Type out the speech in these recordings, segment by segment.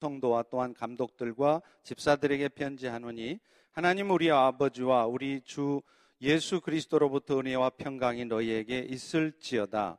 성도와 또한 감독들과 집사들에게 편지하노니 하나님 우리 아버지와 우리 주 예수 그리스도로부터 은혜와 평강이 너희에게 있을지어다.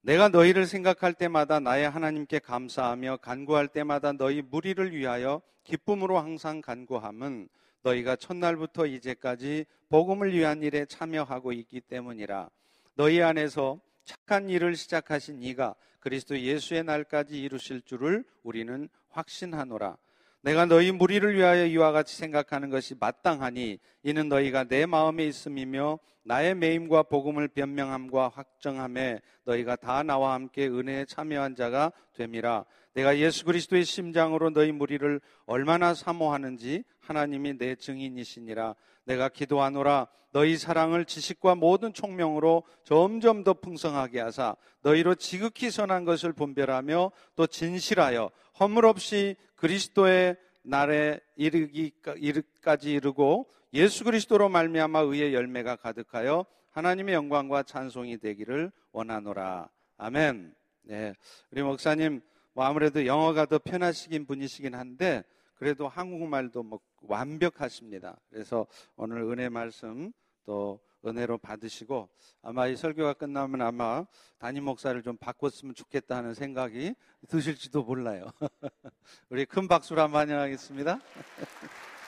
내가 너희를 생각할 때마다 나의 하나님께 감사하며 간구할 때마다 너희 무리를 위하여 기쁨으로 항상 간구함은 너희가 첫날부터 이제까지 복음을 위한 일에 참여하고 있기 때문이라. 너희 안에서 착한 일을 시작하신 이가 그리스도 예수의 날까지 이루실 줄을 우리는 확신하노라. 내가 너희 무리를 위하여 이와 같이 생각하는 것이 마땅하니 이는 너희가 내 마음에 있음이며 나의 매임과 복음을 변명함과 확정함에 너희가 다 나와 함께 은혜에 참여한 자가 됨이라. 내가 예수 그리스도의 심장으로 너희 무리를 얼마나 사모하는지 하나님이 내 증인이시니라. 내가 기도하노라 너희 사랑을 지식과 모든 총명으로 점점 더 풍성하게 하사 너희로 지극히 선한 것을 분별하며 또 진실하여 허물 없이 그리스도의 날에 이르기까지 이르고 예수 그리스도로 말미암아 의의 열매가 가득하여 하나님의 영광과 찬송이 되기를 원하노라. 아멘. 네. 우리 목사님 뭐 아무래도 영어가 더 편하시긴 분이시긴 한데 그래도 한국말도 뭐 완벽하십니다. 그래서 오늘 은혜 말씀 또 은혜로 받으시고 아마 이 설교가 끝나면 아마 담임 목사를 좀 바꿨으면 좋겠다 하는 생각이 드실지도 몰라요. 우리 큰 박수로 한번 환영하겠습니다.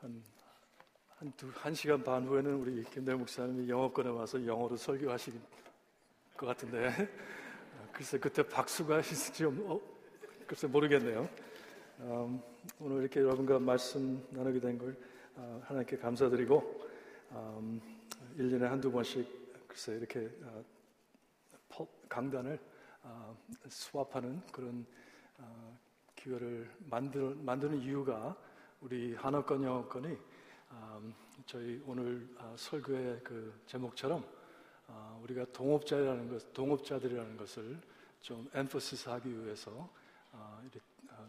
한, 한, 두, 한 시간 반 후에는 우리 김대 목사님이 영어권에 와서 영어로 설교하실 것 같은데 글쎄 그때 박수가 있을지 어, 글쎄 모르겠네요. 음, 오늘 이렇게 여러분과 말씀 나누게 된걸 어, 하나님께 감사드리고 음, 1년에 한두 번씩 글쎄 이렇게 어, 강단을 어, 수합하는 그런 어, 기회를 만드는 이유가 우리 한어권 영어권이 음, 저희 오늘 어, 설교의 그 제목처럼 어, 우리가 동업자라는 것, 동업자들이라는 것을 좀 엠퍼시스 하기 위해서 어,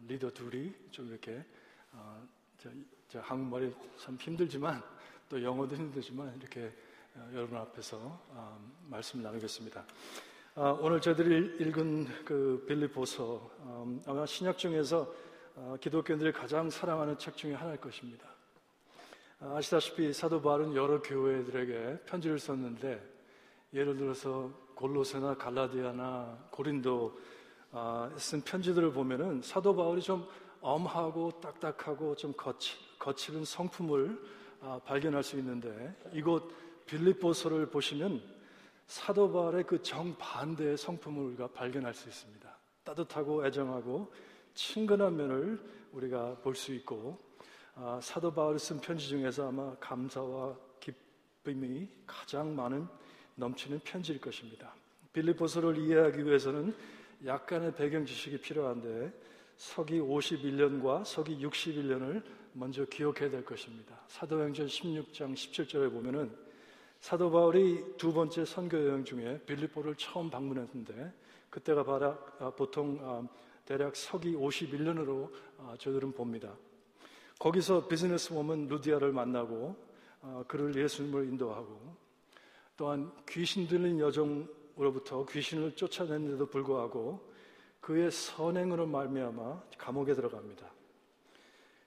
리더 둘이 좀 이렇게 어, 저, 저 한국말이 참 힘들지만 또 영어도 힘들지만 이렇게 어, 여러분 앞에서 어, 말씀을 나누겠습니다. 어, 오늘 저들이 읽은 그 빌리보서 음, 아마 신약 중에서 어, 기독교인들이 가장 사랑하는 책 중에 하나일 것입니다. 어, 아시다시피 사도 바울은 여러 교회들에게 편지를 썼는데 예를 들어서 골로세나 갈라디아나 고린도 아, 쓴 편지들을 보면은 사도 바울이 좀 엄하고 딱딱하고 좀 거치, 거칠은 성품을 아, 발견할 수 있는데 이곳 빌립보서를 보시면 사도 바울의 그 정반대의 성품을 우리가 발견할 수 있습니다. 따뜻하고 애정하고 친근한 면을 우리가 볼 수 있고 아, 사도 바울이 쓴 편지 중에서 아마 감사와 기쁨이 가장 많은 넘치는 편지일 것입니다. 빌립보서를 이해하기 위해서는 약간의 배경 지식이 필요한데 서기 51년과 서기 61년을 먼저 기억해야 될 것입니다. 사도행전 16장 17절에 보면은 사도 바울이 두 번째 선교 여행 중에 빌립보를 처음 방문했는데 그때가 바로 아, 보통 아, 대략 서기 51년으로 아, 저들은 봅니다. 거기서 비즈니스워먼 루디아를 만나고 그를 예수님을 인도하고 또한 귀신 들린 여정 으로부터 귀신을 쫓아냈는데도 불구하고 그의 선행으로 말미암아 감옥에 들어갑니다.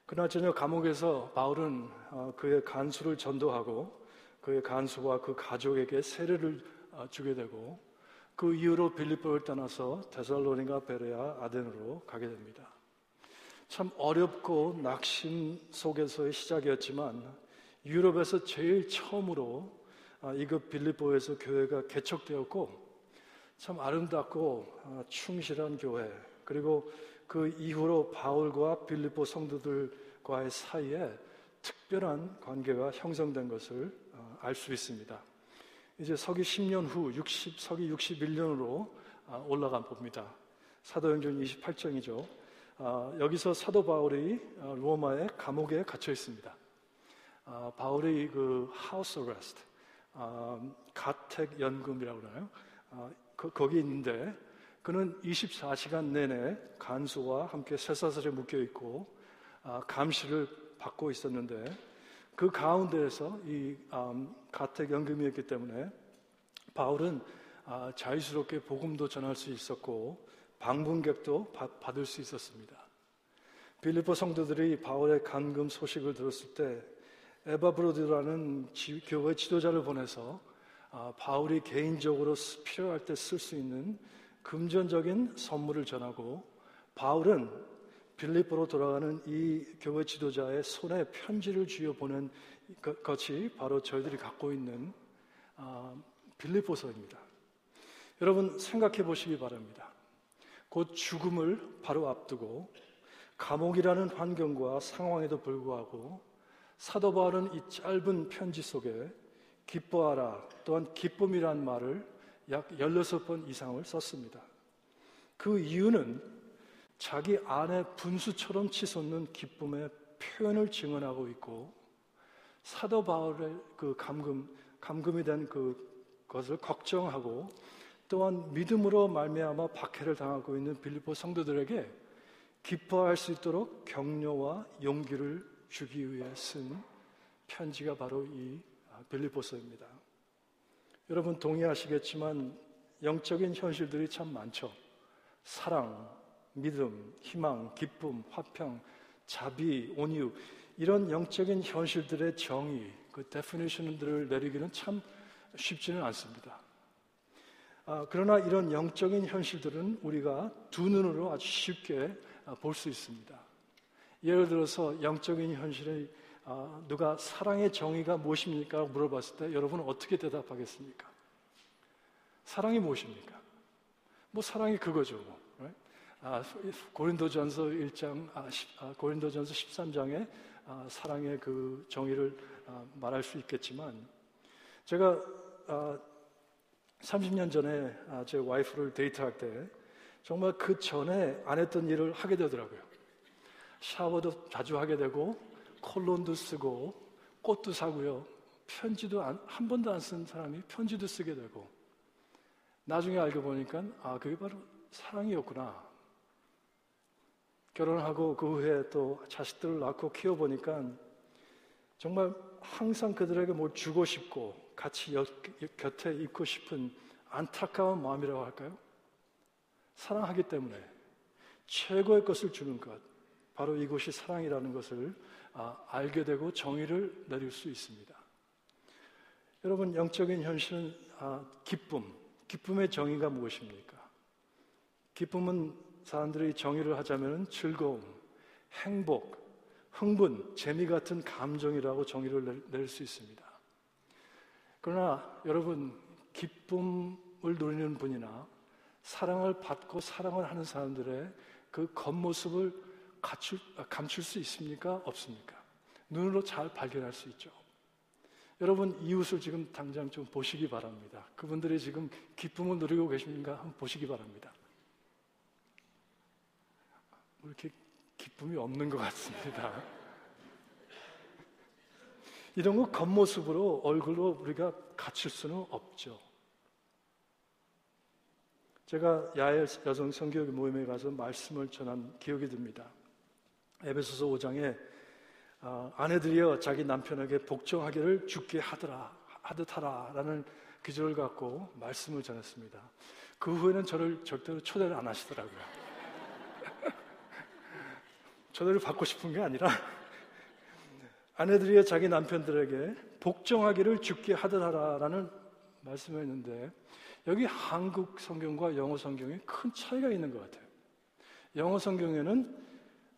그날 저녁 감옥에서 바울은 어, 그의 간수를 전도하고 그의 간수와 그 가족에게 세례를 어, 주게 되고 그 이후로 빌립보를 떠나서 데살로니가 베레아 아덴으로 가게 됩니다. 참 어렵고 낙심 속에서의 시작이었지만 유럽에서 제일 처음으로 어, 이급 빌립보에서 교회가 개척되었고 참 아름답고 어, 충실한 교회 그리고 그 이후로 바울과 빌립보 성도들과의 사이에 특별한 관계가 형성된 것을 어, 알수 있습니다. 이제 서기 10년 후 60, 서기 61년으로 어, 올라가 봅니다. 사도행전 28장이죠. 여기서 사도 바울이 로마의 감옥에 갇혀 있습니다. 바울이 그 하우스 어레스트, 가택 연금이라고 그러나요? 그, 거기 있는데 그는 24시간 내내 간수와 함께 쇠사슬에 묶여 있고 아, 감시를 받고 있었는데 그 가운데에서 이 음, 가택 연금이었기 때문에 바울은 아, 자유스럽게 복음도 전할 수 있었고 방문객도 받을 수 있었습니다. 빌리포 성도들이 바울의 감금 소식을 들었을 때 에바 브로드라는 교회 지도자를 보내서 아, 바울이 개인적으로 필요할 때 쓸 수 있는 금전적인 선물을 전하고 바울은 빌리포로 돌아가는 이 교회 지도자의 손에 편지를 쥐어 보낸 것이 바로 저희들이 갖고 있는 아, 빌리포서입니다. 여러분 생각해 보시기 바랍니다. 곧 죽음을 바로 앞두고 감옥이라는 환경과 상황에도 불구하고 사도 바울은 이 짧은 편지 속에 기뻐하라 또한 기쁨이란 말을 약 16번 이상을 썼습니다. 그 이유는 자기 안에 분수처럼 치솟는 기쁨의 표현을 증언하고 있고 사도 바울의 그 감금 감금이 된 그것을 걱정하고 또한 믿음으로 말미암아 박해를 당하고 있는 빌리포 성도들에게 기뻐할 수 있도록 격려와 용기를 주기 위해 쓴 편지가 바로 이 빌리포서입니다. 여러분 동의하시겠지만 영적인 현실들이 참 많죠. 사랑, 믿음, 희망, 기쁨, 화평, 자비, 온유 이런 영적인 현실들의 정의, 그 데피니션들을 내리기는 참 쉽지는 않습니다. 아, 그러나 이런 영적인 현실들은 우리가 두 눈으로 아주 쉽게 아, 볼수 있습니다. 예를 들어서 영적인 현실에 아, 누가 사랑의 정의가 무엇입니까? 물어봤을 때 여러분은 어떻게 대답하겠습니까? 사랑이 무엇입니까? 뭐 사랑이 그거죠. 뭐. 아, 고린도전서 1장, 아, 아, 고린도전서 13장에 아, 사랑의 그 정의를 아, 말할 수 있겠지만 제가 30년 전에 제 와이프를 데이트할 때 정말 그 전에 안 했던 일을 하게 되더라고요. 샤워도 자주 하게 되고 콜론도 쓰고 꽃도 사고요. 편지도 안, 한 번도 안 쓴 사람이 편지도 쓰게 되고 나중에 알고 보니까 아 그게 바로 사랑이었구나. 결혼하고 그 후에 또 자식들을 낳고 키워 보니까 정말 항상 그들에게 뭘 주고 싶고 같이 곁에 있고 싶은 안타까운 마음이라고 할까요? 사랑하기 때문에 최고의 것을 주는 것, 바로 이것이 사랑이라는 것을 아, 알게 되고 정의를 내릴 수 있습니다. 여러분, 영적인 현실은 아, 기쁨, 기쁨의 정의가 무엇입니까? 기쁨은 사람들이 정의를 하자면 즐거움, 행복, 흥분, 재미 같은 감정이라고 정의를 낼 수 있습니다. 그러나 여러분, 기쁨을 누리는 분이나 사랑을 받고 사랑을 하는 사람들의 그 겉모습을 갖출, 감출 수 있습니까? 없습니까? 눈으로 잘 발견할 수 있죠. 여러분, 이웃을 지금 당장 좀 보시기 바랍니다. 그분들이 지금 기쁨을 누리고 계십니까? 한번 보시기 바랍니다. 뭐 이렇게 기쁨이 없는 것 같습니다. 이런 거 겉모습으로 얼굴로 우리가 갖출 수는 없죠. 제가 야외 여성 성교육 모임에 가서 말씀을 전한 기억이 듭니다. 에베소서 5장에 어, 아내들이여 자기 남편에게 복종하기를 죽게 하더라 하듯 하라라는 기절을 갖고 말씀을 전했습니다. 그 후에는 저를 절대로 초대를 안 하시더라고요. 초대를 받고 싶은 게 아니라 아내들이여 자기 남편들에게 복종하기를 죽게 하듯 하라라는 말씀을 했는데 여기 한국 성경과 영어 성경에 큰 차이가 있는 것 같아요. 영어 성경에는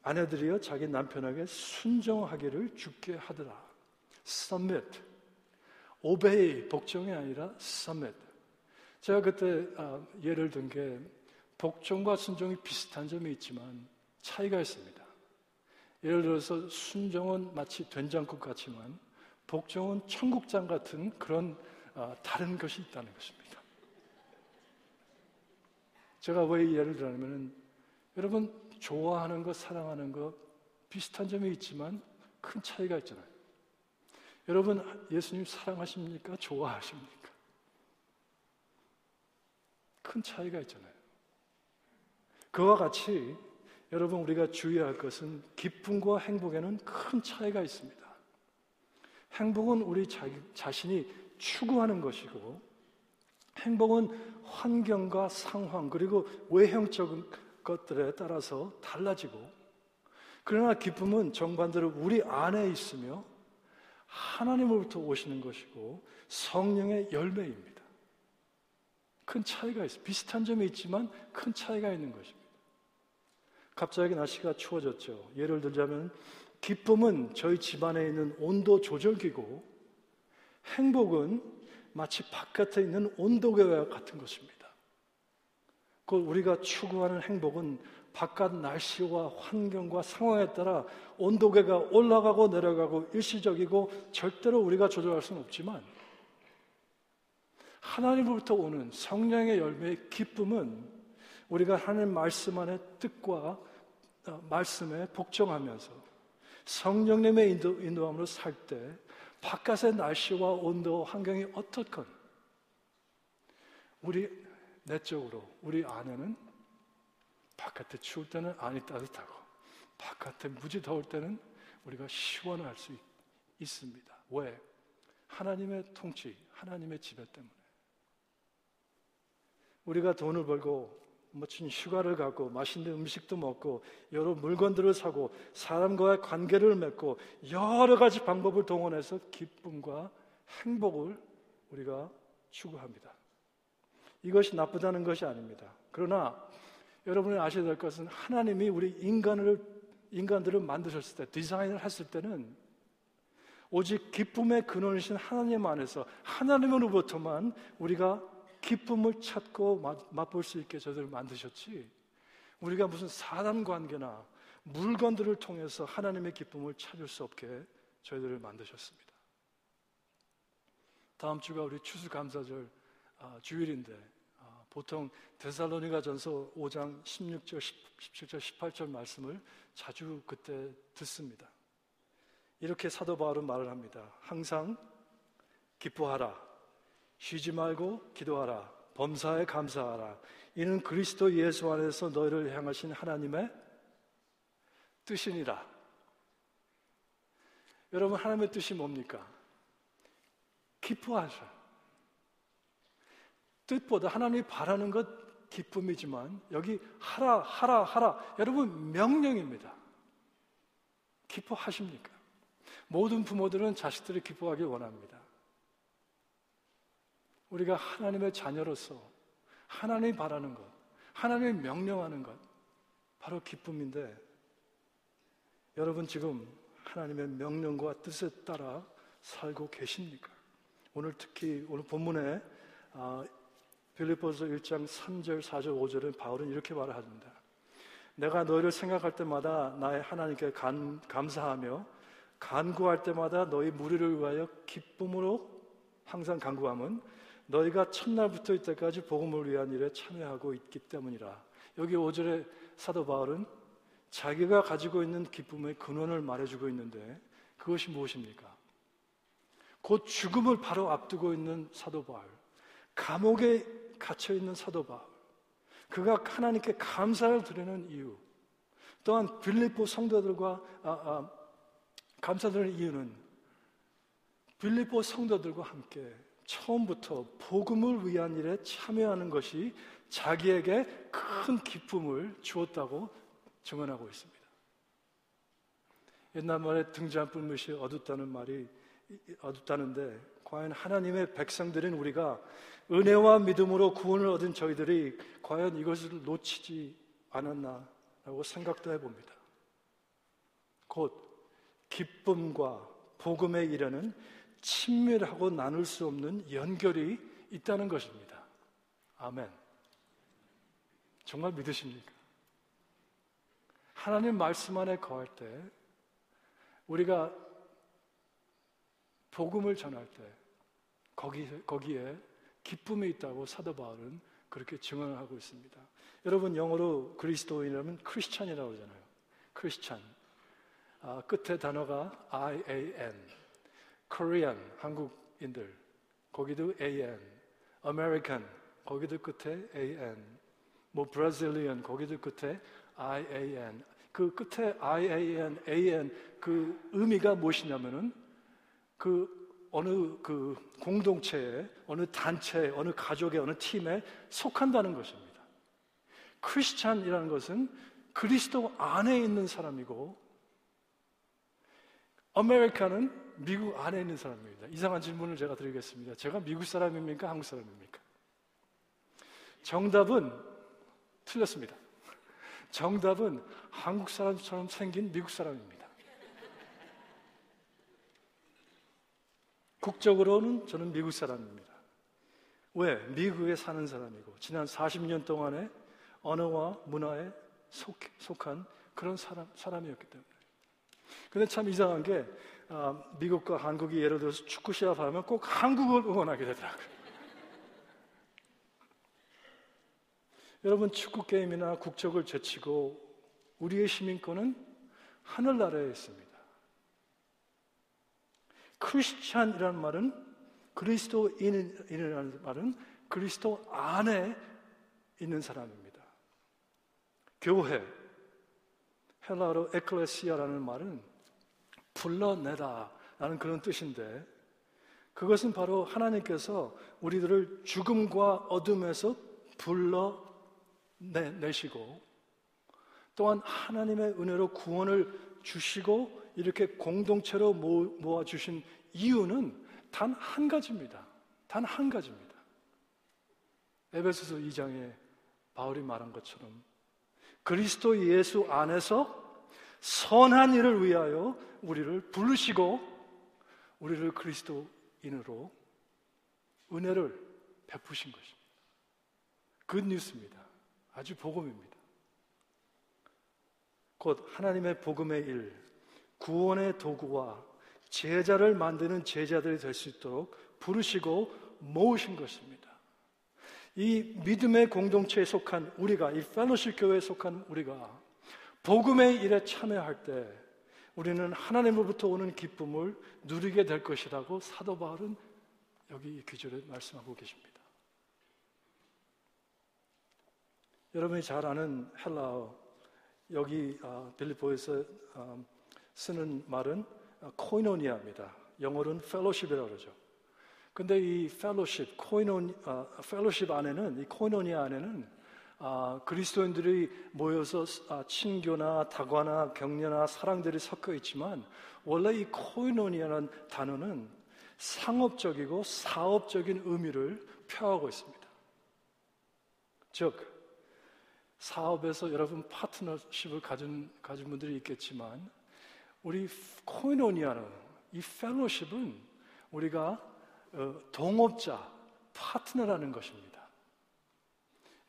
아내들이여 자기 남편에게 순종하기를 죽게 하더라. submit. obey, 복종이 아니라 submit. 제가 그때 아, 예를 든 게 복종과 순종이 비슷한 점이 있지만 차이가 있습니다. 예를 들어서 순종은 마치 된장국 같지만 복종은 청국장 같은 그런 아, 다른 것이 있다는 것입니다. 제가 왜 예를 들냐면 여러분 좋아하는 것, 사랑하는 것 비슷한 점이 있지만 큰 차이가 있잖아요. 여러분 예수님 사랑하십니까? 좋아하십니까? 큰 차이가 있잖아요. 그와 같이 여러분 우리가 주의할 것은 기쁨과 행복에는 큰 차이가 있습니다. 행복은 우리 자, 자신이 추구하는 것이고 행복은 환경과 상황 그리고 외형적인 것들에 따라서 달라지고 그러나 기쁨은 정반대로 우리 안에 있으며 하나님으로부터 오시는 것이고 성령의 열매입니다. 큰 차이가 있어요. 비슷한 점이 있지만 큰 차이가 있는 것입니다. 갑자기 날씨가 추워졌죠. 예를 들자면 기쁨은 저희 집안에 있는 온도 조절기고 행복은 마치 바깥에 있는 온도계와 같은 것입니다. 그 우리가 추구하는 행복은 바깥 날씨와 환경과 상황에 따라 온도계가 올라가고 내려가고 일시적이고 절대로 우리가 조절할 수는 없지만 하나님으로부터 오는 성령의 열매의 기쁨은 우리가 하나님 말씀 안에 뜻과 어, 말씀에 복종하면서 성령님의 인도, 인도함으로 살 때 바깥의 날씨와 온도 환경이 어떻건 우리 내적으로 우리 안에는 바깥에 추울 때는 안이 따뜻하고 바깥에 무지 더울 때는 우리가 시원할 수 있, 있습니다. 왜? 하나님의 통치, 하나님의 지배 때문에. 우리가 돈을 벌고 멋진 휴가를 가고 맛있는 음식도 먹고 여러 물건들을 사고 사람과의 관계를 맺고 여러 가지 방법을 동원해서 기쁨과 행복을 우리가 추구합니다. 이것이 나쁘다는 것이 아닙니다. 그러나 여러분이 아셔야 될 것은 하나님이 우리 인간을 인간들을 만드셨을 때 디자인을 했을 때는 오직 기쁨의 근원이신 하나님 안에서 하나님으로부터만 우리가 기쁨을 찾고 맛볼 수 있게 저들을 만드셨지. 우리가 무슨 사람 관계나 물건들을 통해서 하나님의 기쁨을 찾을 수 없게 저희들을 만드셨습니다. 다음 주가 우리 추수감사절 아, 주일인데 아, 보통 데살로니가 전서 5장 16절, 17절, 18절 말씀을 자주 그때 듣습니다. 이렇게 사도 바울은 말을 합니다. 항상 기뻐하라. 쉬지 말고 기도하라. 범사에 감사하라. 이는 그리스도 예수 안에서 너희를 향하신 하나님의 뜻이니라. 여러분, 하나님의 뜻이 뭡니까? 기뻐하셔. 뜻보다 하나님이 바라는 것 기쁨이지만 여기 하라, 하라, 하라. 여러분, 명령입니다. 기뻐하십니까? 모든 부모들은 자식들이 기뻐하길 원합니다. 우리가 하나님의 자녀로서 하나님이 바라는 것, 하나님이 명령하는 것, 바로 기쁨인데, 여러분 지금 하나님의 명령과 뜻에 따라 살고 계십니까? 오늘 특히 오늘 본문에 아, 빌리포스 1장 3절, 4절, 5절은 바울은 이렇게 말을 합니다. 내가 너희를 생각할 때마다 나의 하나님께 간, 감사하며 간구할 때마다 너희 무리를 위하여 기쁨으로 항상 간구함은 너희가 첫날부터 이때까지 복음을 위한 일에 참여하고 있기 때문이라. 여기 5절에 사도 바울은 자기가 가지고 있는 기쁨의 근원을 말해주고 있는데 그것이 무엇입니까? 곧 죽음을 바로 앞두고 있는 사도 바울. 감옥에 갇혀 있는 사도 바울. 그가 하나님께 감사를 드리는 이유. 또한 빌립보 성도들과 아, 아, 감사드리는 이유는 빌립보 성도들과 함께 처음부터 복음을 위한 일에 참여하는 것이 자기에게 큰 기쁨을 주었다고 증언하고 있습니다. 옛날 말에 등잔 뿔무이 어둡다는 말이 어둡다는데 과연 하나님의 백성들인 우리가 은혜와 믿음으로 구원을 얻은 저희들이 과연 이것을 놓치지 않았나라고 생각도 해봅니다. 곧 기쁨과 복음의 일에는 친밀하고 나눌 수 없는 연결이 있다는 것입니다. 아멘. 정말 믿으십니까? 하나님 말씀 안에 거할 때 우리가 복음을 전할 때 거기, 거기에 기쁨이 있다고 사도 바울은 그렇게 증언을 하고 있습니다. 여러분 영어로 그리스도인이라면 크리스찬이라고 그러잖아요. 크리스찬. 아, 끝에 단어가 I-A-N. Korean 한국인들 거기도 AN, American 거기도 끝에 AN, 뭐 Brazilian 거기도 끝에 IAN. 그 끝에 IAN, AN 그 의미가 무엇이냐면은 그 어느 그 공동체에, 어느 단체에, 어느 가족에, 어느 팀에 속한다는 것입니다. 크리스찬이라는 것은 그리스도 안에 있는 사람이고, 아메리카는 미국 안에 있는 사람입니다. 이상한 질문을 제가 드리겠습니다. 제가 미국 사람입니까? 한국 사람입니까? 정답은 틀렸습니다. 정답은 한국 사람처럼 생긴 미국 사람입니다. 국적으로는 저는 미국 사람입니다. 왜? 미국에 사는 사람이고, 지난 40년 동안의 언어와 문화에 속, 속한 그런 사람, 사람이었기 때문에. 근데 참 이상한 게, 아, 미국과 한국이 예를 들어서 축구 시합하면 꼭 한국을 응원하게 되더라고요. 여러분, 축구 게임이나 국적을 제치고 우리의 시민권은 하늘나라에 있습니다. 크리스찬이라는 말은 그리스도인이라는 말은 그리스도 안에 있는 사람입니다. 교회, 헬라로 에클레시아라는 말은 불러내다 라는 그런 뜻인데 그것은 바로 하나님께서 우리들을 죽음과 어둠에서 불러내시고 또한 하나님의 은혜로 구원을 주시고 이렇게 공동체로 모아주신 이유는 단 한 가지입니다. 단 한 가지입니다. 에베소서 2장에 바울이 말한 것처럼 그리스도 예수 안에서 선한 일을 위하여 우리를 부르시고 우리를 그리스도인으로 은혜를 베푸신 것입니다. 굿뉴스입니다. 아주 복음입니다. 곧 하나님의 복음의 일, 구원의 도구와 제자를 만드는 제자들이 될 수 있도록 부르시고 모으신 것입니다. 이 믿음의 공동체에 속한 우리가, 이 펠로시 교회에 속한 우리가 복음의 일에 참여할 때 우리는 하나님으로부터 오는 기쁨을 누리게 될 것이라고 사도 바울은 여기 이 구절에 말씀하고 계십니다. 여러분이 잘 아는 헬라어 여기 아, 빌립보에서 아, 쓰는 말은 코이노니아입니다. 영어로는 fellowship이라고 그러죠. 근데 이 fellowship, 코이노, 아, fellowship 안에는, 이 코이노니아 안에는 아, 그리스도인들이 모여서 아, 친교나 다과나 격려나 사랑들이 섞여 있지만 원래 이 코이노니아라는 단어는 상업적이고 사업적인 의미를 표하고 있습니다. 즉, 사업에서 여러분 파트너십을 가진, 가진 분들이 있겠지만 우리 코이노니아는 이 펠로십은 우리가 어, 동업자, 파트너라는 것입니다.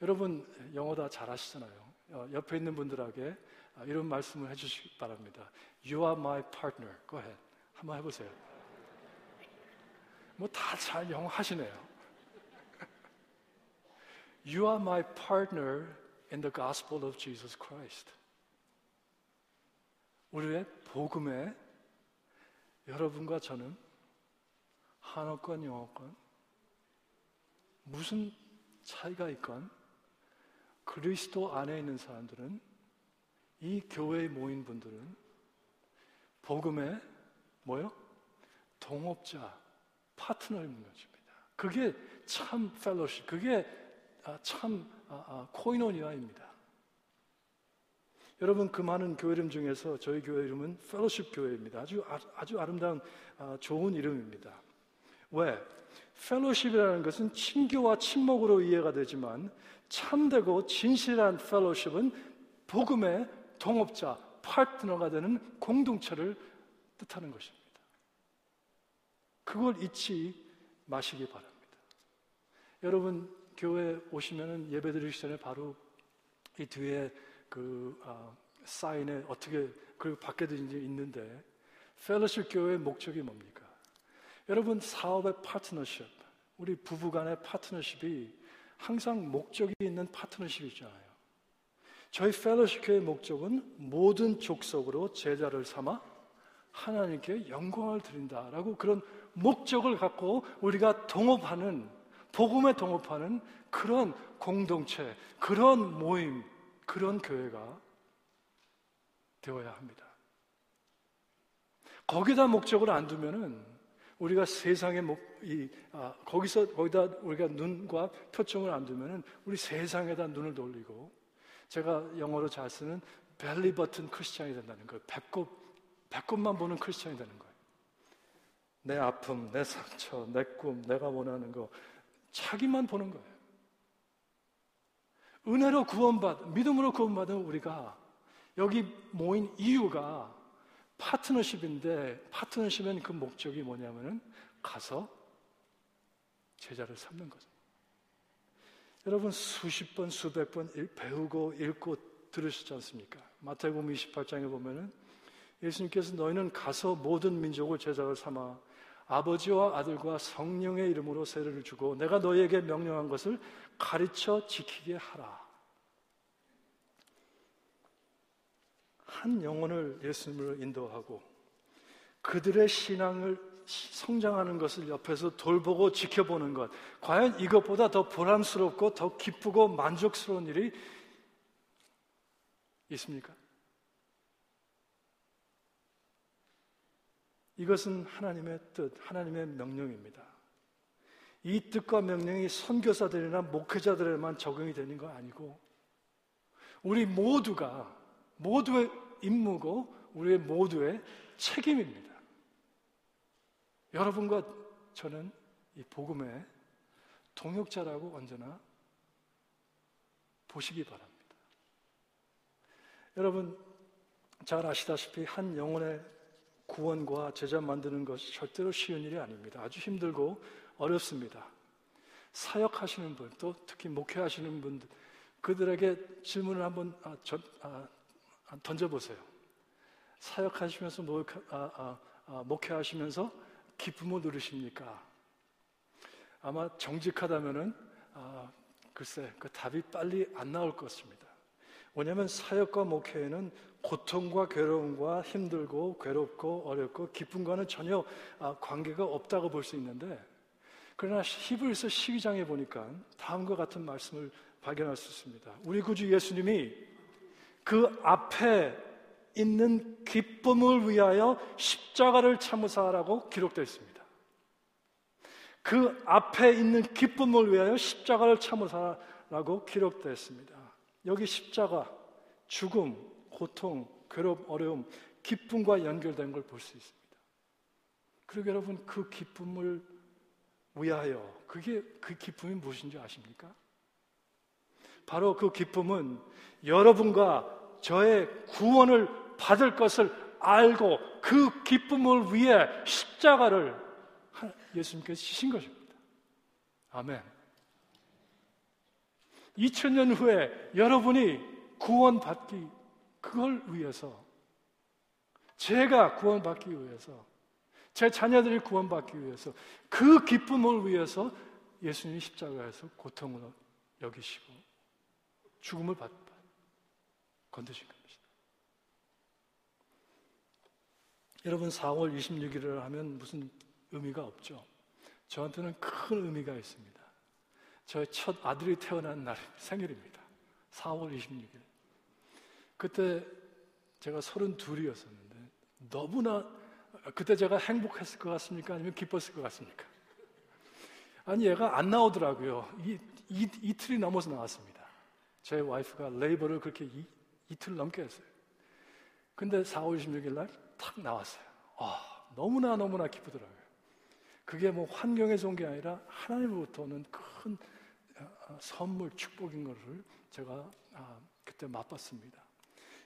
여러분 영어 다 잘하시잖아요. 어, 옆에 있는 분들에게 아, 이런 말씀을 해주시기 바랍니다. You are my partner. Go ahead. 한번 해보세요. 뭐 다 잘 영어 하시네요. You are my partner in the gospel of Jesus Christ. 우리의 복음에 여러분과 저는 한어권, 영어권 무슨 차이가 있건 그리스도 안에 있는 사람들은 이 교회에 모인 분들은 복음의 뭐요? 동업자, 파트너인 것입니다. 그게 참 펠로십, 그게 아, 참 아, 아, 코이노니아입니다. 여러분 그 많은 교회 이름 중에서 저희 교회 이름은 펠로십 교회입니다. 아주 아주 아름다운 좋은 이름입니다. 왜? 펠로십이라는 것은 친교와 친목으로 이해가 되지만 참되고 진실한 펠로십은 복음의 동업자, 파트너가 되는 공동체를 뜻하는 것입니다. 그걸 잊지 마시기 바랍니다. 여러분 교회 오시면은 예배 드리기 전에 바로 이 뒤에 그 아, 사인에 어떻게 그 받게 되는지 있는데 펠로십 교회의 목적이 뭡니까? 여러분 사업의 파트너십, 우리 부부간의 파트너십이 항상 목적이 있는 파트너십이 있잖아요. 저희 펠로십 교회의 목적은 모든 족속으로 제자를 삼아 하나님께 영광을 드린다라고 그런 목적을 갖고 우리가 동업하는 복음에 동업하는 그런 공동체, 그런 모임, 그런 교회가 되어야 합니다. 거기다 목적을 안 두면은 우리가 세상에 목, 이, 아, 거기서 거기다 우리가 눈과 표정을 안 두면은 우리 세상에다 눈을 돌리고 제가 영어로 잘 쓰는 벨리 버튼 크리스찬이 된다는 거예요. 배꼽 배꼽만 보는 크리스찬이 되는 거예요. 내 아픔, 내 상처, 내 꿈, 내가 원하는 거 자기만 보는 거예요. 은혜로 구원받, 믿음으로 구원받은 우리가 여기 모인 이유가 파트너십인데 파트너십은 그 목적이 뭐냐면은 가서 제자를 삼는 거죠. 여러분 수십 번 수백 번 배우고 읽고 들으시지 않습니까? 마태복음 28장에 보면은 예수님께서 너희는 가서 모든 민족을 제자를 삼아 아버지와 아들과 성령의 이름으로 세례를 주고 내가 너희에게 명령한 것을 가르쳐 지키게 하라. 한 영혼을 예수님으로 인도하고 그들의 신앙을 성장하는 것을 옆에서 돌보고 지켜보는 것. 과연 이것보다 더 보람스럽고 더 기쁘고 만족스러운 일이 있습니까? 이것은 하나님의 뜻, 하나님의 명령입니다. 이 뜻과 명령이 선교사들이나 목회자들에만 적용이 되는 거 아니고 우리 모두가 모두의 임무고 우리의 모두의 책임입니다. 여러분과 저는 이 복음의 동역자라고 언제나 보시기 바랍니다. 여러분 잘 아시다시피 한 영혼의 구원과 제자 만드는 것이 절대로 쉬운 일이 아닙니다. 아주 힘들고 어렵습니다. 사역하시는 분, 또 특히 목회하시는 분들, 그들에게 질문을 한번 아, 저, 아, 아 던져보세요. 사역하시면서 목, 아, 아, 아, 목회하시면서 기쁨을 누르십니까? 아마 정직하다면은 글쎄 그 답이 빨리 안 나올 것입니다. 왜냐하면 사역과 목회에는 고통과 괴로움과 힘들고 괴롭고 어렵고 기쁨과는 전혀 아, 관계가 없다고 볼 수 있는데 그러나 히브리서 12장에 보니까 다음과 같은 말씀을 발견할 수 있습니다. 우리 구주 예수님이 그 앞에 있는 기쁨을 위하여 십자가를 참으사라고 기록되어 있습니다. 그 앞에 있는 기쁨을 위하여 십자가를 참으사라고 기록되어 있습니다. 여기 십자가, 죽음, 고통, 괴롭, 어려움, 기쁨과 연결된 걸 볼 수 있습니다. 그리고 여러분 그 기쁨을 위하여 그게 그 기쁨이 무엇인지 아십니까? 바로 그 기쁨은 여러분과 저의 구원을 받을 것을 알고 그 기쁨을 위해 십자가를 예수님께서 지신 것입니다. 아멘. 2000년 후에 여러분이 구원받기 그걸 위해서 제가 구원받기 위해서 제 자녀들이 구원받기 위해서 그 기쁨을 위해서 예수님이 십자가에서 고통을 여기시고 죽음을 받, 건드신 겁니다. 여러분 4월 26일을 하면 무슨 의미가 없죠. 저한테는 큰 의미가 있습니다. 저의 첫 아들이 태어난 날 생일입니다. 4월 26일. 그때 제가 32이었었는데 너무나 그때 제가 행복했을 것 같습니까? 아니면 기뻤을 것 같습니까? 아니 얘가 안 나오더라고요. 이, 이, 이틀이 넘어서 나왔습니다. 제 와이프가 레이버를 그렇게 이, 이틀 넘게 했어요. 근데 4월 26일 날 탁 나왔어요. 아, 너무나 너무나 기쁘더라고요. 그게 뭐 환경에서 온 게 아니라 하나님으로부터 큰 어, 선물, 축복인 것을 제가 아, 그때 맛봤습니다.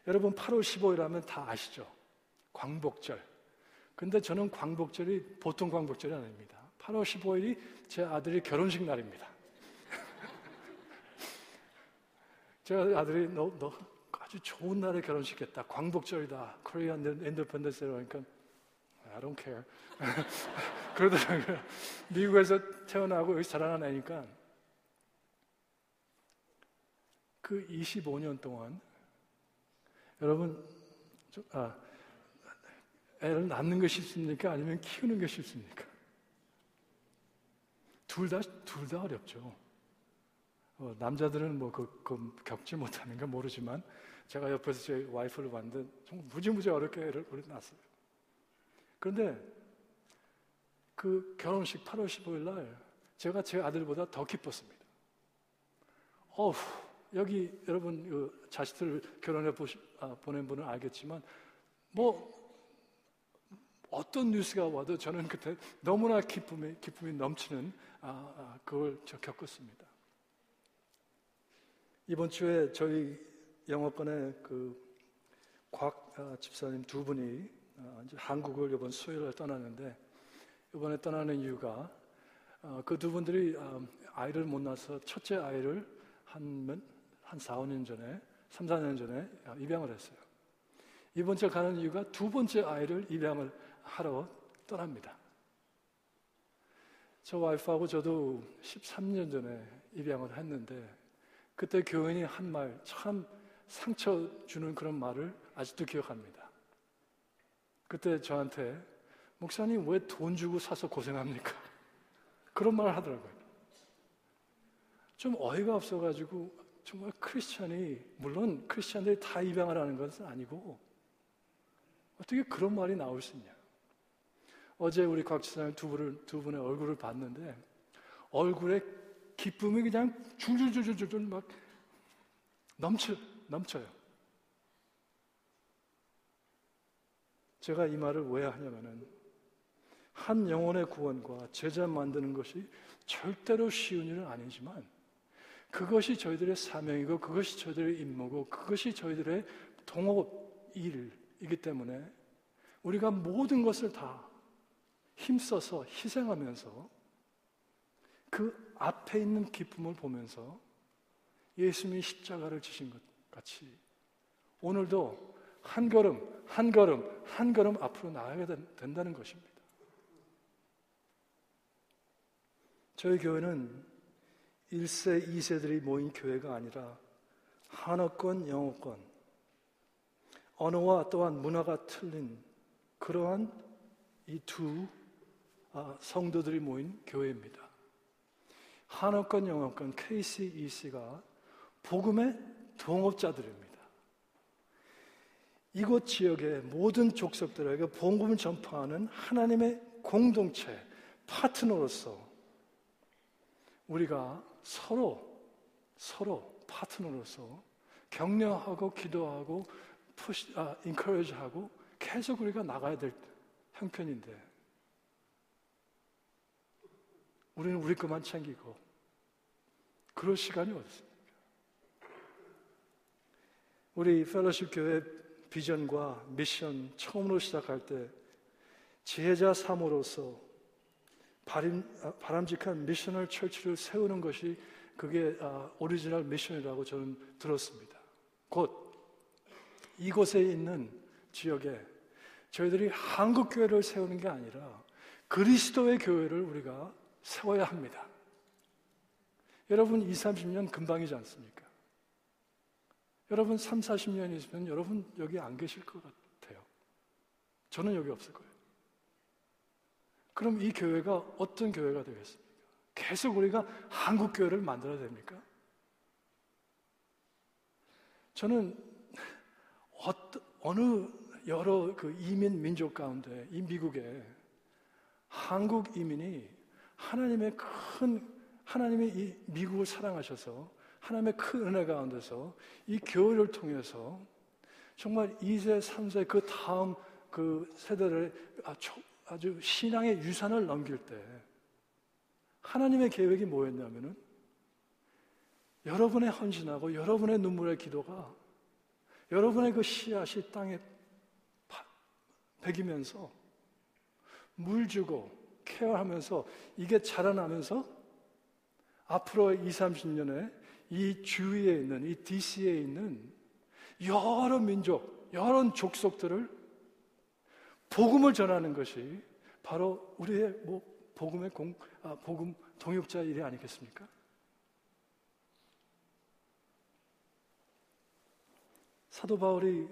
여러분 8월 15일 하면 다 아시죠? 광복절. 근데 저는 광복절이 보통 광복절이 아닙니다. 8월 15일이 제 아들이 결혼식 날입니다. 제 아들이 너, 너 아주 좋은 날에 결혼식했다. 광복절이다. Korean Independence 그러니까 I don't care. 그러더라고요. 미국에서 태어나고 여기 자라난 애니까 그 25년 동안 여러분, 아, 애를 낳는 것이 쉽습니까? 아니면 키우는 것이 쉽습니까? 둘 다, 둘 다 어렵죠. 어, 남자들은 뭐, 그, 그, 겪지 못하는 건 모르지만, 제가 옆에서 제 와이프를 봤는데, 정말 무지무지 어렵게 애를 낳았어요. 그런데, 그 결혼식 8월 15일 날 제가 제 아들보다 더 기뻤습니다. 어후, 여기 여러분 그 자식들 결혼해 보시, 아, 보낸 분은 알겠지만 뭐 어떤 뉴스가 와도 저는 그때 너무나 기쁨이 기쁨이 넘치는 아, 아, 그걸 저 겪었습니다. 이번 주에 저희 영어권의 그곽 아, 집사님 두 분이 아, 한국을 이번 수요일에 떠나는데 이번에 떠나는 이유가 어, 그두 분들이 아, 아이를 못 낳아서 첫째 아이를 한, 한 4, 5년 전에, 3, 4년 전에 입양을 했어요. 이번 주 가는 이유가 두 번째 아이를 입양을 하러 떠납니다. 저 와이프하고 저도 13년 전에 입양을 했는데 그때 교인이 한 말 참 상처 주는 그런 말을 아직도 기억합니다. 그때 저한테 목사님 왜 돈 주고 사서 고생합니까? 그런 말을 하더라고요. 좀 어이가 없어가지고 정말 크리스천이 물론 크리스천들이 다 입양을 하는 것은 아니고 어떻게 그런 말이 나올 수 있냐? 어제 우리 곽 지사님 두 분을 두 분의 얼굴을 봤는데 얼굴에 기쁨이 그냥 줄줄줄줄줄 막 넘쳐 넘쳐요. 제가 이 말을 왜 하냐면은 한 영혼의 구원과 제자 만드는 것이 절대로 쉬운 일은 아니지만 그것이 저희들의 사명이고 그것이 저희들의 임무고 그것이 저희들의 동업 일이기 때문에 우리가 모든 것을 다 힘써서 희생하면서 그 앞에 있는 기쁨을 보면서 예수님이 십자가를 지신 것 같이 오늘도 한 걸음, 한 걸음, 한 걸음 앞으로 나아가야 된다는 것입니다. 저희 교회는 1세, 2세들이 모인 교회가 아니라 한어권, 영어권, 언어와 또한 문화가 틀린 그러한 이두 아, 성도들이 모인 교회입니다. 한어권, 영어권, KCEC가 복음의 동업자들입니다. 이곳 지역의 모든 족속들에게 복음을 전파하는 하나님의 공동체, 파트너로서 우리가 서로, 서로 파트너로서 격려하고 기도하고 푸시, 아, 인커리지하고 계속 우리가 나가야 될 형편인데 우리는 우리 것만 챙기고 그럴 시간이 어딨습니까? 우리 펠로십 교회 비전과 미션 처음으로 시작할 때 지혜자 3호로서 바람직한 missional church를 세우는 것이 그게 아, original mission이라고 저는 들었습니다. 곧 이곳에 있는 지역에 저희들이 한국 교회를 세우는 게 아니라 그리스도의 교회를 우리가 세워야 합니다. 여러분 2, 30년 금방이지 않습니까? 여러분 3, 40년 있으면 여러분 여기 안 계실 것 같아요. 저는 여기 없을 거예요. 그럼 이 교회가 어떤 교회가 되겠습니까? 계속 우리가 한국 교회를 만들어야 됩니까? 저는 어떤, 어느 여러 그 이민 민족 가운데 이 미국에 한국 이민이 하나님의 큰 하나님이 이 미국을 사랑하셔서 하나님의 큰 은혜 가운데서 이 교회를 통해서 정말 2세, 3세 그 다음 그 세대를 아주 신앙의 유산을 넘길 때 하나님의 계획이 뭐였냐면은 여러분의 헌신하고 여러분의 눈물의 기도가 여러분의 그 씨앗이 땅에 배기면서 물 주고 케어하면서 이게 자라나면서 앞으로 20, 30년에 이 주위에 있는 이 DC에 있는 여러 민족, 여러 족속들을 복음을 전하는 것이 바로 우리의 뭐 복음의 공, 아, 복음 동역자 일이 아니겠습니까? 사도 바울이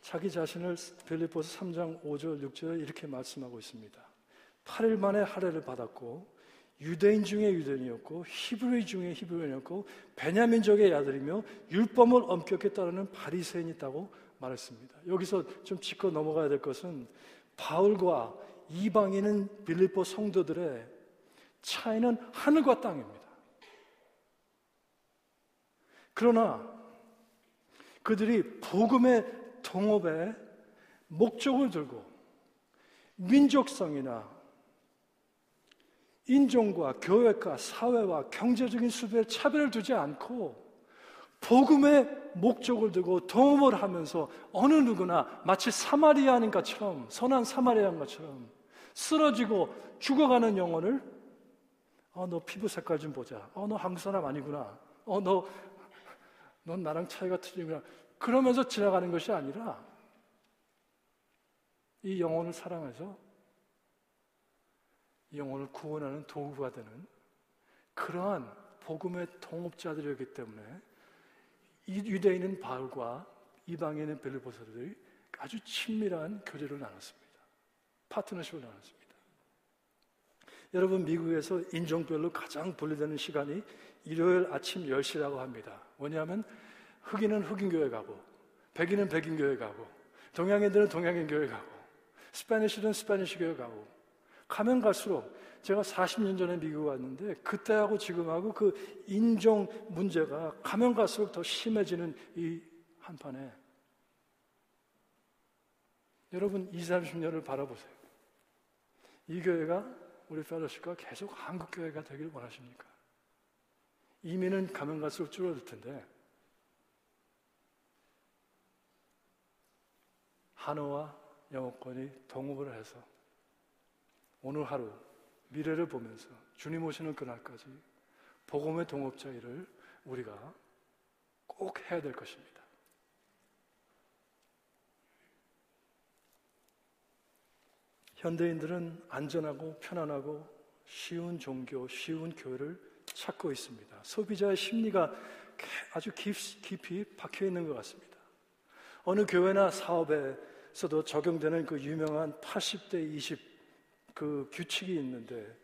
자기 자신을 빌립보서 3장 5절 6절에 이렇게 말씀하고 있습니다. 8일 만에 할례를 받았고 유대인 중에 유대인이었고 히브리 중에 히브리인이었고 베냐민 족의 아들이며 율법을 엄격히 따르는 바리새인이 있다고 말했습니다. 여기서 좀 짚고 넘어가야 될 것은 바울과 이방인은 빌립보 성도들의 차이는 하늘과 땅입니다. 그러나 그들이 복음의 동업에 목적을 들고 민족성이나 인종과 교회과 사회와 경제적인 수비에 차별을 두지 않고 복음의 목적을 두고 동업을 하면서 어느 누구나 마치 사마리아인 것처럼 선한 사마리아인 것처럼 쓰러지고 죽어가는 영혼을 어, 너 피부 색깔 좀 보자. 어, 너 한국 사람 아니구나. 어, 너, 넌 나랑 차이가 틀리구나. 그러면서 지나가는 것이 아니라 이 영혼을 사랑해서 이 영혼을 구원하는 도구가 되는 그러한 복음의 동업자들이었기 때문에 유대인은 바울과 이방인은 벨르보사들이 아주 친밀한 교제를 나눴습니다. 파트너십을 나눴습니다. 여러분 미국에서 인종별로 가장 분리되는 시간이 일요일 아침 10시라고 합니다. 뭐냐면 흑인은 흑인 교회 가고 백인은 백인 교회 가고 동양인들은 동양인 교회 가고 Spanish는 Spanish 교회 가고 가면 갈수록 제가 40년 전에 미국 왔는데 그때하고 지금하고 그 인종 문제가 가면 갈수록 더 심해지는 이 한판에 여러분 20, 30년을 바라보세요. 이 교회가 우리 펠로시가 계속 한국 교회가 되길 원하십니까? 이민은 가면 갈수록 줄어들 텐데 한어와 영어권이 동업을 해서 오늘 하루 미래를 보면서 주님 오시는 그날까지 복음의 동업자 일을 우리가 꼭 해야 될 것입니다. 현대인들은 안전하고 편안하고 쉬운 종교, 쉬운 교회를 찾고 있습니다. 소비자의 심리가 아주 깊이 박혀 있는 것 같습니다. 어느 교회나 사업에서도 적용되는 그 유명한 80대 20 그 규칙이 있는데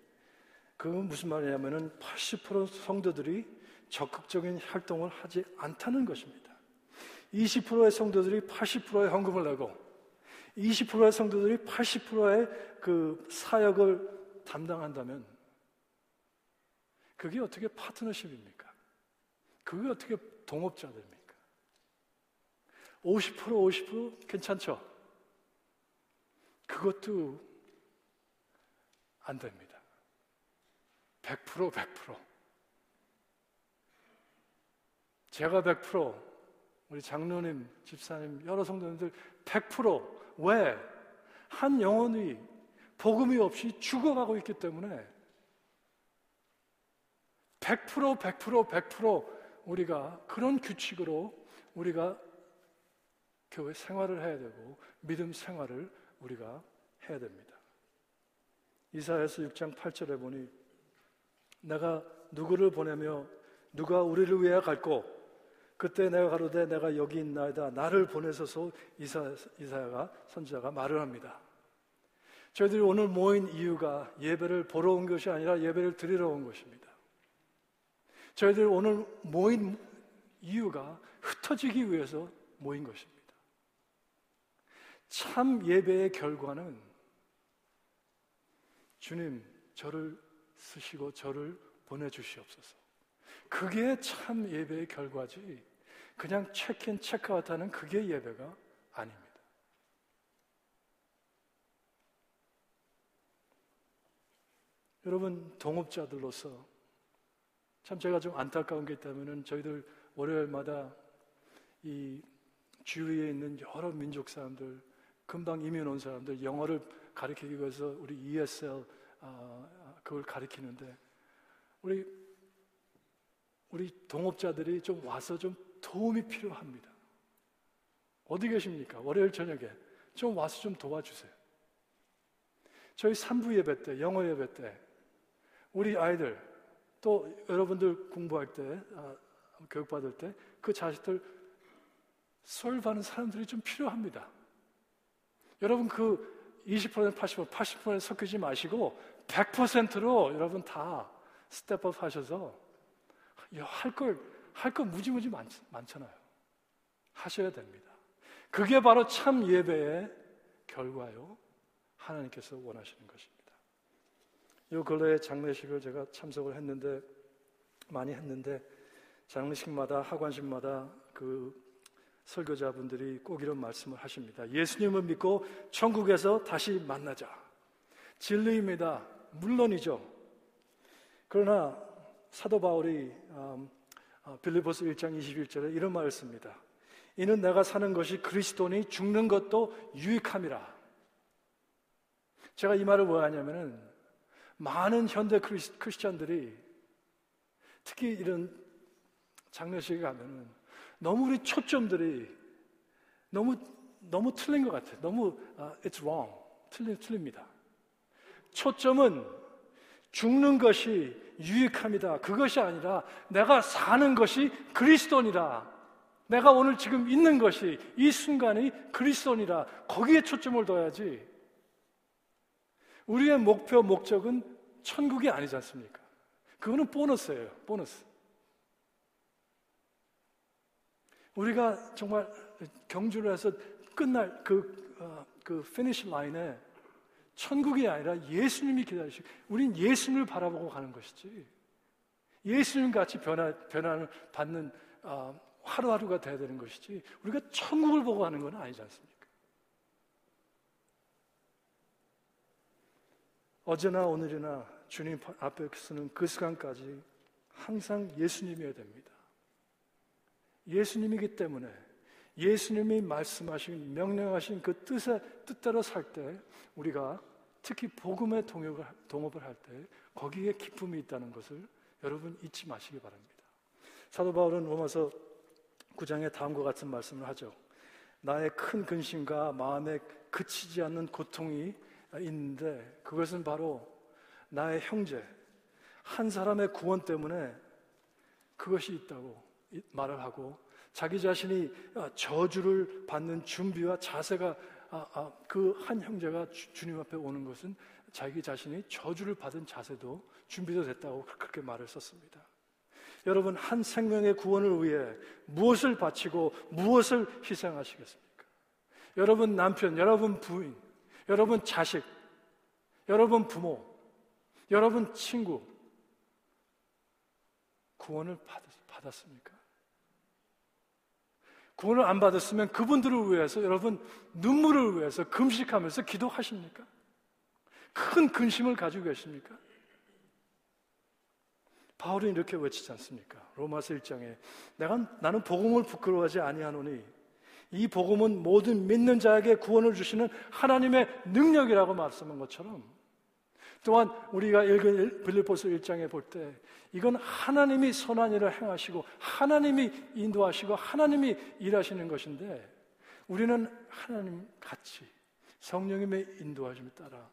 그건 무슨 말이냐면은 80% 성도들이 적극적인 활동을 하지 않다는 것입니다. 20%의 성도들이 80%의 헌금을 내고 20%의 성도들이 80%의 그 사역을 담당한다면 그게 어떻게 파트너십입니까? 그게 어떻게 동업자들입니까? 50% 50% 괜찮죠? 그것도 안 됩니다. 100% 100%. 제가 100%, 우리 장로님, 집사님, 여러 성도님들 100% 왜? 한 영혼이 복음이 없이 죽어가고 있기 때문에 100% 100% 100% 우리가 그런 규칙으로 우리가 교회 생활을 해야 되고 믿음 생활을 우리가 해야 됩니다. 이사야서 6장 8절에 보니 내가 누구를 보내며 누가 우리를 위하여 갈고 그때 내가 가로되 내가 여기 있나이다 나를 보내소서 이사, 이사야가 선지자가 말을 합니다. 저희들이 오늘 모인 이유가 예배를 보러 온 것이 아니라 예배를 드리러 온 것입니다. 저희들이 오늘 모인 이유가 흩어지기 위해서 모인 것입니다. 참 예배의 결과는 주님, 저를 쓰시고 저를 보내주시옵소서. 그게 참 예배의 결과지. 그냥 체크인 체크아웃 하는 그게 예배가 아닙니다. 여러분, 동업자들로서 참 제가 좀 안타까운 게 있다면 저희들 월요일마다 이 주위에 있는 여러 민족 사람들, 금방 이민 온 사람들, 영어를 가르치기 위해서 우리 ESL 어, 그걸 가르치는데 우리 우리 동업자들이 좀 와서 좀 도움이 필요합니다. 어디 계십니까? 월요일 저녁에 좀 와서 좀 도와주세요. 저희 3부 예배 때, 영어 예배 때, 우리 아이들, 또 여러분들 공부할 때, 아, 교육받을 때, 그 자식들 수업받는 사람들이 좀 필요합니다. 여러분 그 20% 80% 80% 섞이지 마시고 100%로 여러분 다 step up 하셔서 할 걸, 할거 무지무지 많, 많잖아요. 하셔야 됩니다. 그게 바로 참 예배의 결과요. 하나님께서 원하시는 것입니다. 요 근래에 장례식을 제가 참석을 했는데 많이 했는데 장례식마다 하관식마다 그 설교자분들이 꼭 이런 말씀을 하십니다. 예수님을 믿고 천국에서 다시 만나자. 진리입니다. 물론이죠. 그러나 사도 바울이 음, 어, 빌리포스 1장 21절에 이런 말을 씁니다. 이는 내가 사는 것이 그리스도니 죽는 것도 유익함이라. 제가 이 말을 왜 하냐면은 많은 현대 크리스, 크리스천들이 특히 이런 장례식에 가면은 너무 우리 초점들이 너무 너무 틀린 것 같아요. 너무 uh, it's wrong. 틀리, 틀립니다. 초점은 죽는 것이 유익함이다. 그것이 아니라 내가 사는 것이 그리스도니라. 내가 오늘 지금 있는 것이 이 순간이 그리스도니라. 거기에 초점을 둬야지. 우리의 목표, 목적은 천국이 아니지 않습니까? 그거는 보너스예요. 보너스. 우리가 정말 경주를 해서 끝날 그, 어, 그 finish line에 천국이 아니라 예수님이 기다리시고, 우린 예수님을 바라보고 가는 것이지. 예수님 같이 변화, 변화를 받는 어, 하루하루가 돼야 되는 것이지. 우리가 천국을 보고 가는 건 아니지 않습니까? 어제나 오늘이나 주님 앞에 서는 그 시간까지 항상 예수님이어야 됩니다. 예수님이기 때문에 예수님이 말씀하신 명령하신 그 뜻에 뜻대로 살 때 우리가 특히 복음의 동역을, 동업을 할 때 거기에 기쁨이 있다는 것을 여러분 잊지 마시기 바랍니다. 사도 바울은 로마서 9장에 다음과 같은 말씀을 하죠. 나의 큰 근심과 마음에 그치지 않는 고통이 있는데 그것은 바로 나의 형제 한 사람의 구원 때문에 그것이 있다고 말을 하고 자기 자신이 아, 저주를 받는 준비와 자세가 아, 아, 그 한 형제가 주 님 앞에 오는 것은 자기 자신이 저주를 받은 자세도 준비도 됐다고 그렇게 말을 썼습니다. 여러분 한 생명의 구원을 위해 무엇을 바치고 무엇을 희생하시겠습니까? 여러분 남편, 여러분 부인, 여러분 자식, 여러분 부모, 여러분 친구 구원을 받았습니까? 구원을 안 받았으면 그분들을 위해서 여러분 눈물을 위해서 금식하면서 기도하십니까? 큰 근심을 가지고 계십니까? 바울은 이렇게 외치지 않습니까? 로마서 1장에 내가 나는 복음을 부끄러워하지 아니하노니 이 복음은 모든 믿는 자에게 구원을 주시는 하나님의 능력이라고 말씀한 것처럼 또한 우리가 읽은 빌립보서 1장에 볼 때 이건 하나님이 선한 일을 행하시고 하나님이 인도하시고 하나님이 일하시는 것인데 우리는 하나님 같이 성령님의 인도하심에 따라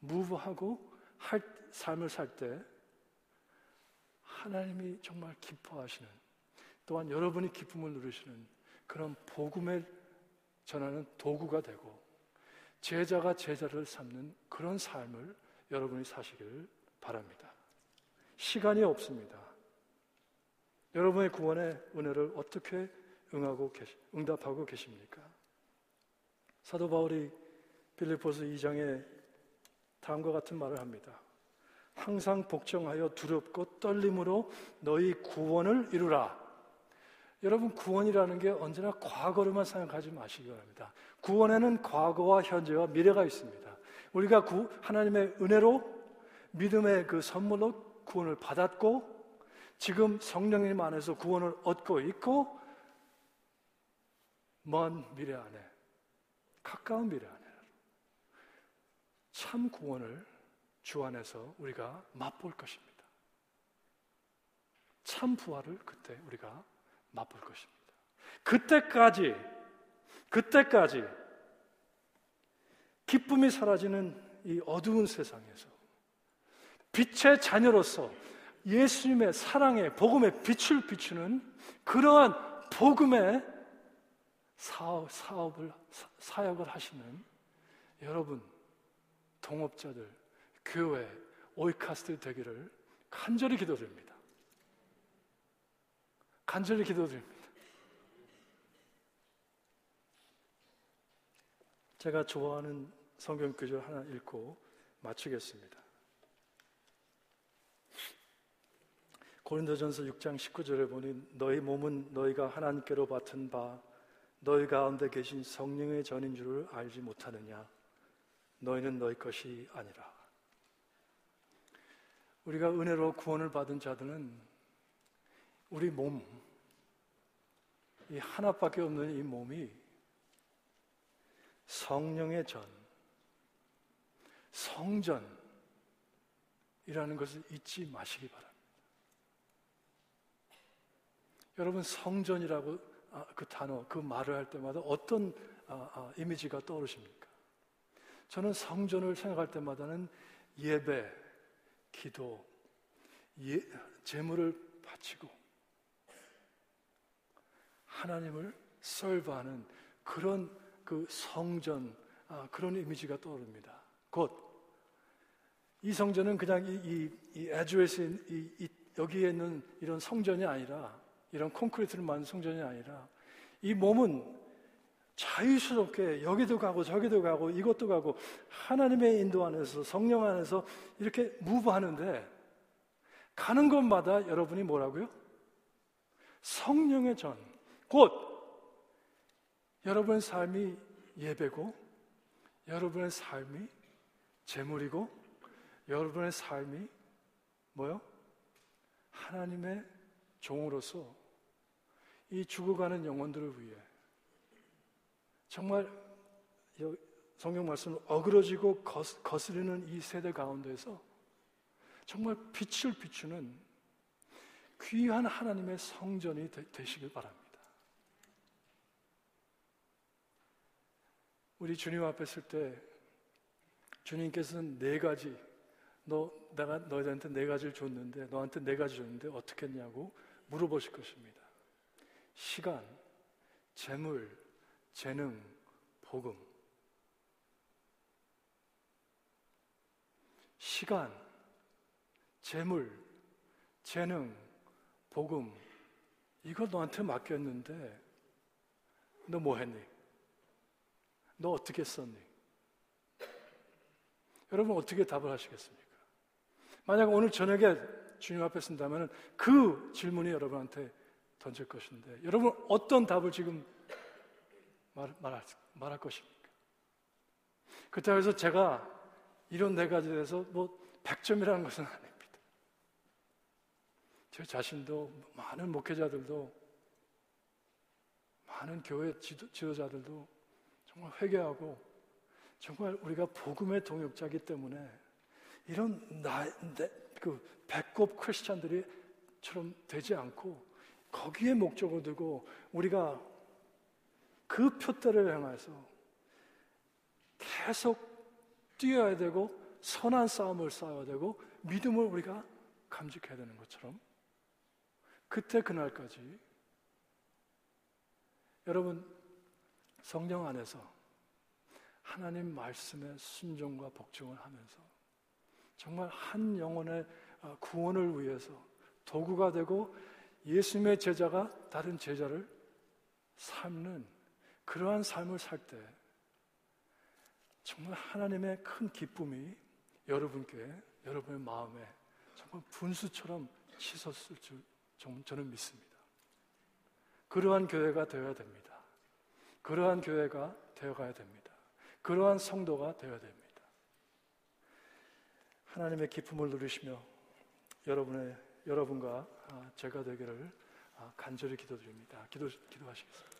무브하고 할 삶을 살 때 하나님이 정말 기뻐하시는 또한 여러분이 기쁨을 누리시는 그런 복음을 전하는 도구가 되고 제자가 제자를 삼는 그런 삶을 여러분이 사시기를 바랍니다. 시간이 없습니다. 여러분의 구원의 은혜를 어떻게 응하고 계시, 응답하고 계십니까? 사도 바울이 빌립보스 2장에 다음과 같은 말을 합니다. 항상 복종하여 두렵고 떨림으로 너희 구원을 이루라. 여러분 구원이라는 게 언제나 과거로만 생각하지 마시기 바랍니다. 구원에는 과거와 현재와 미래가 있습니다. 우리가 구, 하나님의 은혜로 믿음의 그 선물로 구원을 받았고 지금 성령님 안에서 구원을 얻고 있고 먼 미래 안에 가까운 미래 안에 참 구원을 주 안에서 우리가 맛볼 것입니다. 참 부활을 그때 우리가 맛볼 것입니다. 그때까지 그때까지 기쁨이 사라지는 이 어두운 세상에서 빛의 자녀로서 예수님의 사랑의 복음의 빛을 비추는 그러한 복음의 사업, 사업을 사역을 하시는 여러분 동업자들 교회 오이카스트 되기를 간절히 기도드립니다. 간절히 기도드립니다. 제가 좋아하는 성경 구절 하나 읽고 마치겠습니다. 고린도전서 6장 19절에 보니 너희 몸은 너희가 하나님께로 받은 바 너희 가운데 계신 성령의 전인 줄을 알지 못하느냐 너희는 너희 것이 아니라 우리가 은혜로 구원을 받은 자들은 우리 몸, 이 하나밖에 없는 이 몸이 성령의 전, 성전이라는 것을 잊지 마시기 바랍니다. 여러분, 성전이라고 아, 그 단어, 그 말을 할 때마다 어떤 아, 아, 이미지가 떠오르십니까? 저는 성전을 생각할 때마다는 예배, 기도, 예, 재물을 바치고 하나님을 설바하는 그런 그 성전 아, 그런 이미지가 떠오릅니다. 곧 이 성전은 그냥 이, 이, 이 에주에서 이, 이, 여기에 있는 이런 성전이 아니라 이런 콘크리트를 만든 성전이 아니라 이 몸은 자유스럽게 여기도 가고 저기도 가고 이것도 가고 하나님의 인도 안에서 성령 안에서 이렇게 무브하는데 가는 곳마다 여러분이 뭐라고요? 성령의 전, 곧 여러분의 삶이 예배고 여러분의 삶이 재물이고 여러분의 삶이 뭐요? 하나님의 종으로서 이 죽어가는 영혼들을 위해 정말 성경 말씀 어그러지고 거스르는 이 세대 가운데서 정말 빛을 비추는 귀한 하나님의 성전이 되, 시길 바랍니다. 우리 주님 앞에 있을 때 주님께서는 네 가지 너 내가 너희한테 네 가지를 줬는데 너한테 네 가지 줬는데 어떻게 했냐고 물어보실 것입니다. 시간, 재물, 재능, 복음. 시간, 재물, 재능, 복음. 이거 너한테 맡겼는데 너 뭐 했니? 너 어떻게 썼니? 여러분 어떻게 답을 하시겠습니까? 만약 오늘 저녁에 주님 앞에 쓴다면 그 질문이 여러분한테 던질 것인데 여러분 어떤 답을 지금 말, 말할, 말할 것입니까? 그렇다고 해서 제가 이런 네 가지에 대해서 뭐 100점이라는 것은 아닙니다. 저 자신도 많은 목회자들도 많은 교회 지도, 지도자들도 정말 회개하고 정말 우리가 복음의 동역자이기 때문에 이런 나, 내, 그 배꼽 크리스찬들이처럼 되지 않고 거기에 목적을 두고 우리가 그 표대를 향해서 계속 뛰어야 되고 선한 싸움을 싸워야 되고 믿음을 우리가 감직해야 되는 것처럼 그때 그날까지 여러분 성령 안에서 하나님 말씀의 순종과 복종을 하면서 정말 한 영혼의 어, 구원을 위해서 도구가 되고 예수님의 제자가 다른 제자를 삶는 그러한 삶을 살 때 정말 하나님의 큰 기쁨이 여러분께 여러분의 마음에 정말 분수처럼 치솟을 줄 저는 믿습니다. 그러한 교회가 되어야 됩니다. 그러한 교회가 되어가야 됩니다. 그러한 성도가 되어야 됩니다. 하나님의 기쁨을 누리시며 여러분의 여러분과 아, 제가 되기를 아, 간절히 기도드립니다. 기도 기도하시겠습니다.